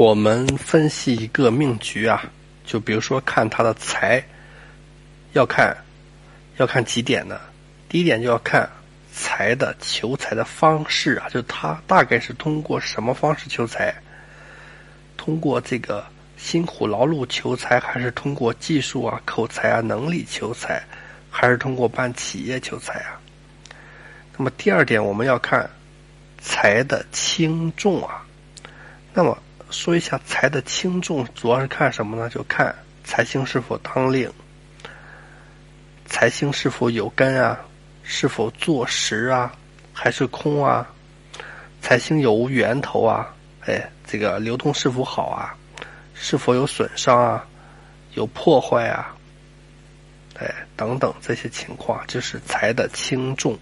我们分析一个命局啊，就比如说看他的财，要看要看几点呢？第一点就要看财的求财的方式啊，就他大概是通过什么方式求财？通过这个辛苦劳碌求财，还是通过技术啊、口才啊、能力求财，还是通过办企业求财啊？那么第二点，我们要看财的轻重啊。那么说一下财的轻重，主要是看什么呢？就看财星是否当令，财星是否有根啊，是否坐实啊，还是空啊？财星有无源头啊？哎，这个流通是否好啊？是否有损伤啊？有破坏啊？哎，等等这些情况，就是财的轻重。